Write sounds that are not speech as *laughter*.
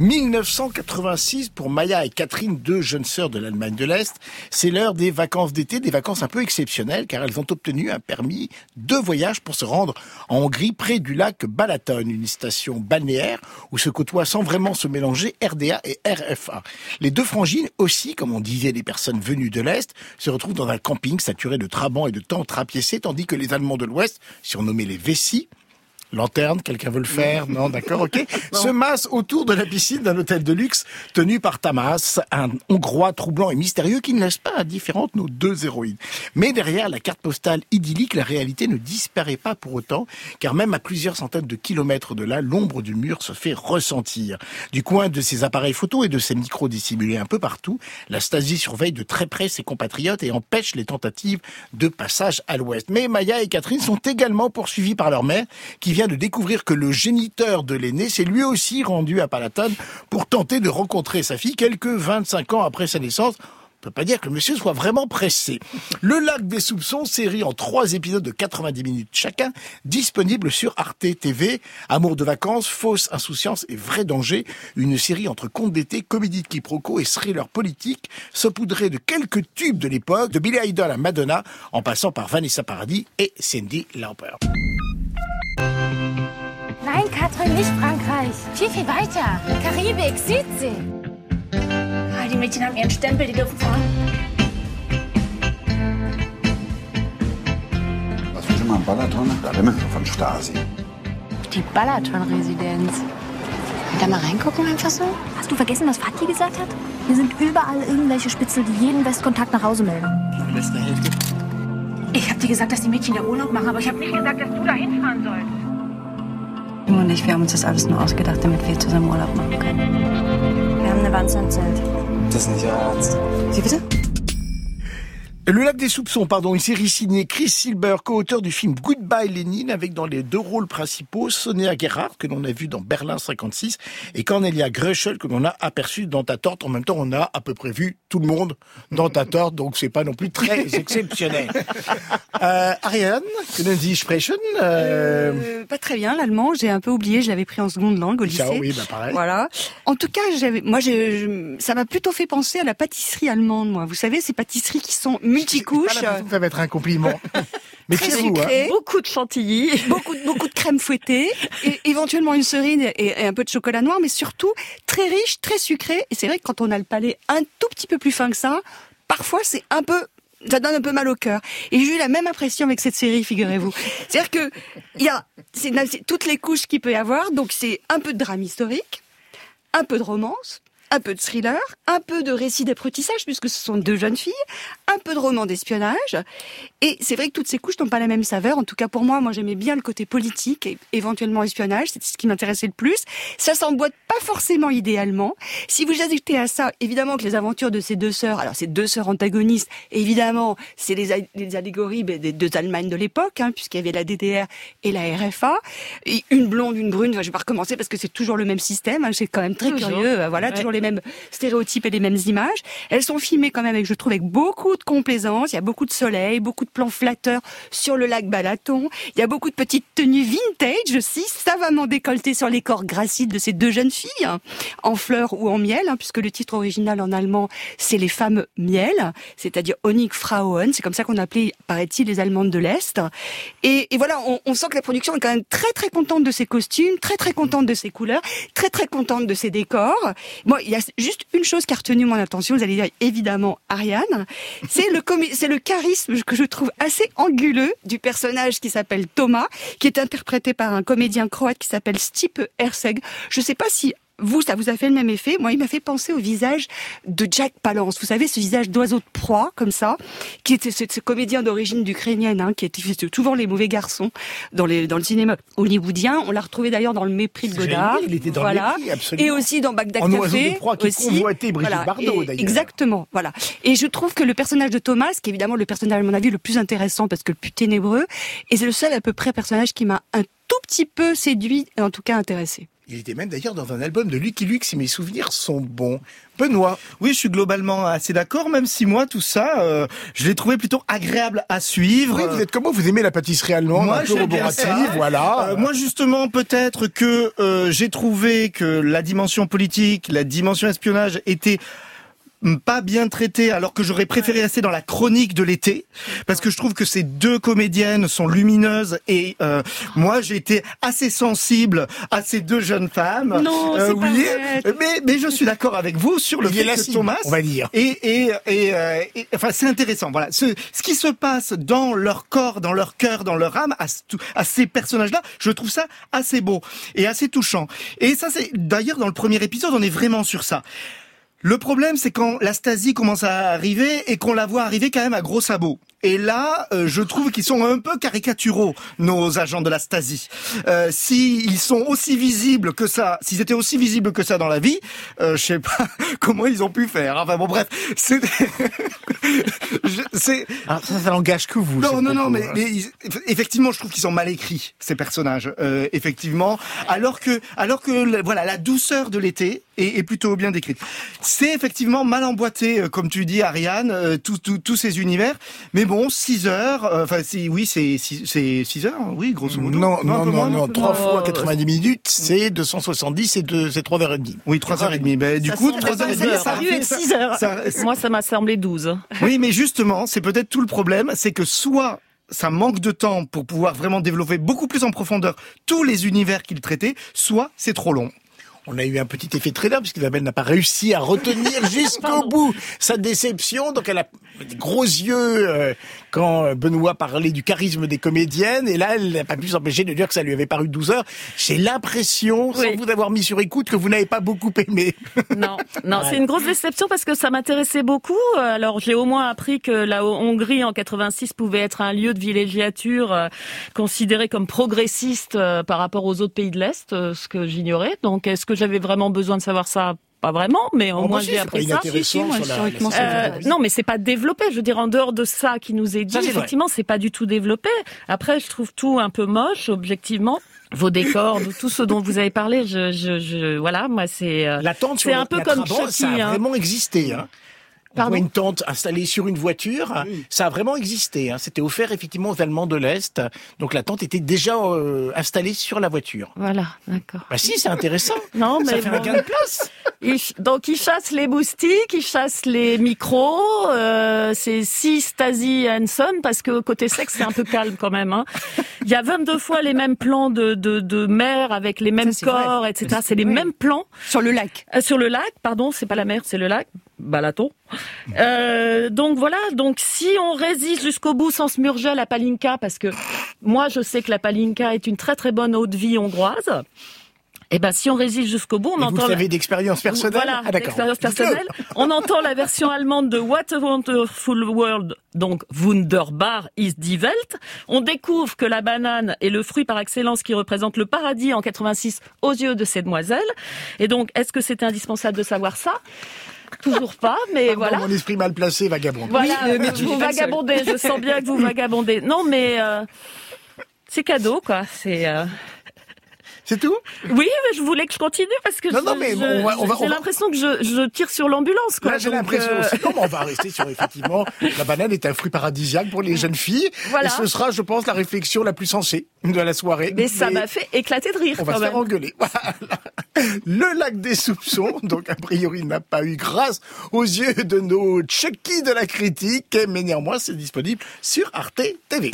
1986 pour Maya et Catherine, deux jeunes sœurs de l'Allemagne de l'Est. C'est l'heure des vacances d'été, des vacances un peu exceptionnelles car elles ont obtenu un permis de voyage pour se rendre en Hongrie près du lac Balaton, une station balnéaire où se côtoient sans vraiment se mélanger RDA et RFA. Les deux frangines aussi, comme on disait les personnes venues de l'Est, se retrouvent dans un camping saturé de trabans et de tentes rapiécées tandis que les Allemands de l'Ouest, surnommés les Vessis, Lanterne, quelqu'un veut le faire Non, d'accord, ok. *laughs* Se masse autour de la piscine d'un hôtel de luxe tenu par Tamas, un Hongrois troublant et mystérieux qui ne laisse pas indifférente nos deux héroïnes. Mais derrière la carte postale idyllique, la réalité ne disparaît pas pour autant, car même à plusieurs centaines de kilomètres de là, l'ombre du mur se fait ressentir. Du coin de ses appareils photo et de ses micros dissimulés un peu partout, la Stasi surveille de très près ses compatriotes et empêche les tentatives de passage à l'ouest. Mais Maya et Catherine sont également poursuivis par leur mère, qui vient de découvrir que le géniteur de l'aîné s'est lui aussi rendu à Palatone pour tenter de rencontrer sa fille quelques 25 ans après sa naissance. On peut pas dire que le monsieur soit vraiment pressé. Le lac des soupçons, série en trois épisodes de 90 minutes chacun, disponible sur Arte TV. Amour de vacances, fausse insouciance et vrai danger. Une série entre contes d'été, comédie de quiproquo et thriller politique, saupoudrée de quelques tubes de l'époque, de Billy Idol à Madonna, en passant par Vanessa Paradis et Cindy Lauper. Nein, Katrin, nicht Frankreich. Viel, viel weiter. Karibik, Südsee. Ah, die Mädchen haben ihren Stempel, die dürfen fahren. Was wir schon mal am Balaton? Da immer von Stasi. Die Balaton-Residenz. Da mal reingucken einfach so? Hast du vergessen, was Fatih gesagt hat? Hier sind überall irgendwelche Spitzel, die jeden Westkontakt nach Hause melden. Beste Hälfte. Ich hab dir gesagt, dass die Mädchen da Urlaub machen, aber ich hab nicht gesagt, dass du da hinfahren sollst. Tim und ich, wir haben uns das alles nur ausgedacht, damit wir zusammen Urlaub machen können. Wir haben eine Wanze im Zelt. Das ist nicht euer Ernst. Wie bitte? Le lac des soupçons, pardon, une série signée Chris Silber, co-auteur du film Goodbye Lénine, avec dans les deux rôles principaux Sonia Gerhardt, que l'on a vu dans Berlin 56, et Cornelia Gröschel, que l'on a aperçu dans Ta Torte. En même temps, on a à peu près vu tout le monde dans Ta Torte, donc c'est pas non plus très *laughs* exceptionnel. Euh, Ariane, können Sie sprechen euh... Euh, pas très bien l'allemand, j'ai un peu oublié, je l'avais pris en seconde langue au lycée. Ça, oui, bah pareil. Voilà. En tout cas, moi, je- ça m'a plutôt fait penser à la pâtisserie allemande, moi. Vous savez, ces pâtisseries qui sont multicouches, pas ça va être un compliment. *laughs* Mais très vous hein. Beaucoup de chantilly. beaucoup, de- beaucoup de crème fouettée, et éventuellement une cerise et, et un peu de chocolat noir, mais surtout très riche, très sucré. Et c'est vrai que quand on a le palais un tout petit peu plus fin que ça, parfois c'est un peu ça donne un peu mal au cœur. Et j'ai eu la même impression avec cette série, figurez-vous. C'est-à-dire que il y a c'est toutes les couches qu'il peut y avoir, donc c'est un peu de drame historique, un peu de romance, un peu de thriller, un peu de récit d'apprentissage puisque ce sont deux jeunes filles, un peu de roman d'espionnage. Et c'est vrai que toutes ces couches n'ont pas la même saveur. En tout cas pour moi, moi j'aimais bien le côté politique et éventuellement espionnage. C'est ce qui m'intéressait le plus. Ça s'emboîte pas forcément idéalement. Si vous ajoutez à ça, évidemment que les aventures de ces deux sœurs, alors ces deux sœurs antagonistes, évidemment, c'est les, les allégories ben, des deux Allemagnes de l'époque, hein, puisqu'il y avait la DDR et la RFA. Et une blonde, une brune. Enfin, je vais pas recommencer parce que c'est toujours le même système. hein. c'est quand même très Toujours. curieux. Voilà, Ouais. toujours les mêmes stéréotypes et les mêmes images. Elles sont filmées quand même, avec, je trouve, avec beaucoup de complaisance. Il y a beaucoup de soleil, beaucoup de plans flatteurs sur le lac Balaton. Il y a beaucoup de petites tenues vintage aussi, savamment décolletées sur les corps gracides de ces deux jeunes filles, hein, en fleurs ou en miel, hein, puisque le titre original en allemand, c'est les femmes miel, c'est-à-dire Honigfrauen. C'est comme ça qu'on appelait, paraît-il, les Allemandes de l'Est. Et, voilà, on, on sent que la production est quand même très très contente de ses costumes, très très contente de ses couleurs, très très contente de ses décors. Moi, il y a juste une chose qui a retenu mon attention. Vous allez dire évidemment Ariane. C'est le c'est le charisme que je trouve assez anguleux du personnage qui s'appelle Thomas, qui est interprété par un comédien croate qui s'appelle Stipe Herseg. Je sais pas si vous, ça vous a fait le même effet. Moi, il m'a fait penser au visage de Jack Palance. Vous savez, ce visage d'oiseau de proie, comme ça, qui était ce, ce comédien d'origine ukrainienne, hein, qui était souvent les mauvais garçons dans, les, dans le cinéma hollywoodien. On l'a retrouvé d'ailleurs dans Le Mépris de Godard. il était dans Le voilà. Mépris, absolument. Et aussi dans Bagdad En Café. oiseau de proie qui aussi. Brigitte Bardot, Et- d'ailleurs. Exactement, voilà. Et je trouve que le personnage de Thomas, qui est évidemment le personnage, à mon avis, le plus intéressant parce que le plus ténébreux, et c'est le seul à peu près personnage qui m'a un tout petit peu séduit et en tout cas intéressé. Il était même d'ailleurs dans un album de Lucky Luke, si mes souvenirs sont bons. Benoît. Oui, je suis globalement assez d'accord, même si moi, tout ça, euh, je l'ai trouvé plutôt agréable à suivre. Oui, vous êtes comment Vous aimez la pâtisserie allemande, Moi, un peu roborative, voilà. Euh, moi, justement, peut-être que euh, j'ai trouvé que la dimension politique, la dimension espionnage était pas bien traitée alors que j'aurais préféré rester dans la chronique de l'été parce que je trouve que ces deux comédiennes sont lumineuses et euh, moi j'ai été assez sensible à ces deux jeunes femmes. Non, Euh, c'est pas vrai. mais mais je suis d'accord avec vous sur le Il fait que cible, Thomas on va dire. et et et, euh, et- enfin c'est intéressant. Voilà ce ce qui se passe dans leur corps dans leur cœur dans leur âme à, ce- à ces personnages là je trouve ça assez beau et assez touchant. Et ça c'est d'ailleurs dans le premier épisode on est vraiment sur ça le problème, c'est quand la Stasi commence à arriver et qu'on la voit arriver quand même à gros sabots. Et là, euh, je trouve qu'ils sont un peu caricaturaux, nos agents de la Stasi. Euh, S'ils sont aussi visibles que ça, s'ils étaient aussi visibles que ça dans la vie, euh, je sais pas *laughs* comment ils ont pu faire. Enfin bon, bref, c'est... *laughs* C'est Alors, ça, ça n'engage que vous. non, non, non, mais, mais ils- effectivement, je trouve qu'ils sont mal écrits ces personnages. Euh, effectivement, alors que, alors que, voilà, la douceur de l'été est, est plutôt bien décrite. C'est effectivement mal emboîté, euh, comme tu dis, Ariane, euh, tous ces univers. Mais bon, 6 heures. euh, Enfin, si, oui, c'est six- c'est 6 heures, oui, grosso modo. Non, non, non, moins, non, un peu 3 moins. fois 90 minutes, c'est 270 et deux- c'est 3h30. Oui, 3h30. Ben, du coup, 3h30, ça, dû être ça- 6 heures. ça- *laughs* Moi, ça m'a semblé 12. Oui, mais justement, c'est peut-être tout le problème, c'est que soit ça manque de temps pour pouvoir vraiment développer beaucoup plus en profondeur tous les univers qu'il traitait, soit c'est trop long. On a eu un petit effet trailer puisque Isabelle n'a pas réussi à retenir *laughs* jusqu'au bout sa déception. Donc elle a des gros yeux euh, quand Benoît parlait du charisme des comédiennes. Et là, elle n'a pas pu s'empêcher de dire que ça lui avait paru 12 heures. J'ai l'impression, sans vous avoir mis sur écoute, que vous n'avez pas beaucoup aimé. Non, non, *laughs* c'est une grosse déception parce que ça m'intéressait beaucoup. Alors j'ai au moins appris que la Hongrie en 86 pouvait être un lieu de villégiature euh, considéré comme progressiste euh, par rapport aux autres pays de l'Est, euh, ce que j'ignorais. Donc est-ce que j'avais vraiment besoin de savoir ça Pas vraiment, mais au Oh, bah moins si, j'ai appris ça. Si, si, moi, la- la- Euh, non, mais c'est pas développé. Je veux dire, en dehors de ça qui nous est dit, Ça, c'est vrai. effectivement, c'est pas du tout développé. Après, je trouve tout un peu moche, objectivement. Vos décors, tout ce dont vous avez parlé, je, je, je voilà, moi c'est. euh, La tente sur C'est le- un peu la comme Trabant, Chucky, ça a hein. vraiment existé. Hein. On Pardon une tente installée sur une voiture, ça a vraiment existé. Hein. C'était offert effectivement aux Allemands de l'Est. Donc la tente était déjà euh, installée sur la voiture. Voilà, d'accord. Bah si, c'est intéressant. *laughs* Non, ça mais fait un bon. gain de place. *laughs* Ch- donc ils chassent les moustiques, ils chassent les micros. Euh, c'est six Stasi Hanson parce que côté sexe c'est un peu calme quand même. Hein. Il y a 22 fois les mêmes plans de, de, de mer avec les mêmes vrai. corps, etc. C'est les mêmes plans Sur le lac. Euh, sur le lac. Pardon, c'est pas la mer, c'est le lac. Balaton. Euh, donc voilà. Donc si on résiste jusqu'au bout sans se murger à la palinka, parce que moi je sais que la palinka est une très très bonne eau de vie hongroise. Eh ben, si on résiste jusqu'au bout, on Et vous entend. le savez d'expérience personnelle? Voilà, Ah, d'expérience personnelle. On entend la version allemande de What a Wonderful World, donc Wunderbar is die Welt. On découvre que la banane est le fruit par excellence qui représente le paradis en 86 aux yeux de ces demoiselles. Et donc, est-ce que c'est indispensable de savoir ça? *laughs* Toujours pas, mais Pardon, voilà. Mon esprit mal placé, vagabond. Voilà, Oui, euh, mais tu vous vagabondez, je sens bien que vous *laughs* vagabondez. Non, mais euh, c'est cadeau, quoi. C'est euh, C'est tout? Oui, mais je voulais que je continue parce que Non, je- non, mais j'ai l'impression que je, je tire sur l'ambulance. Là, j'ai l'impression euh, aussi. Non, mais on va rester sur, *laughs* effectivement, la banane est un fruit paradisiaque pour les jeunes filles. Voilà. Et ce sera, je pense, la réflexion la plus sensée de la soirée. Mais ça m'a fait éclater de rire On va quand se même. faire engueuler. *laughs* Voilà. Le lac des soupçons, donc a priori n'a pas eu grâce aux yeux de nos Chucky de la critique, mais néanmoins c'est disponible sur Arte TV.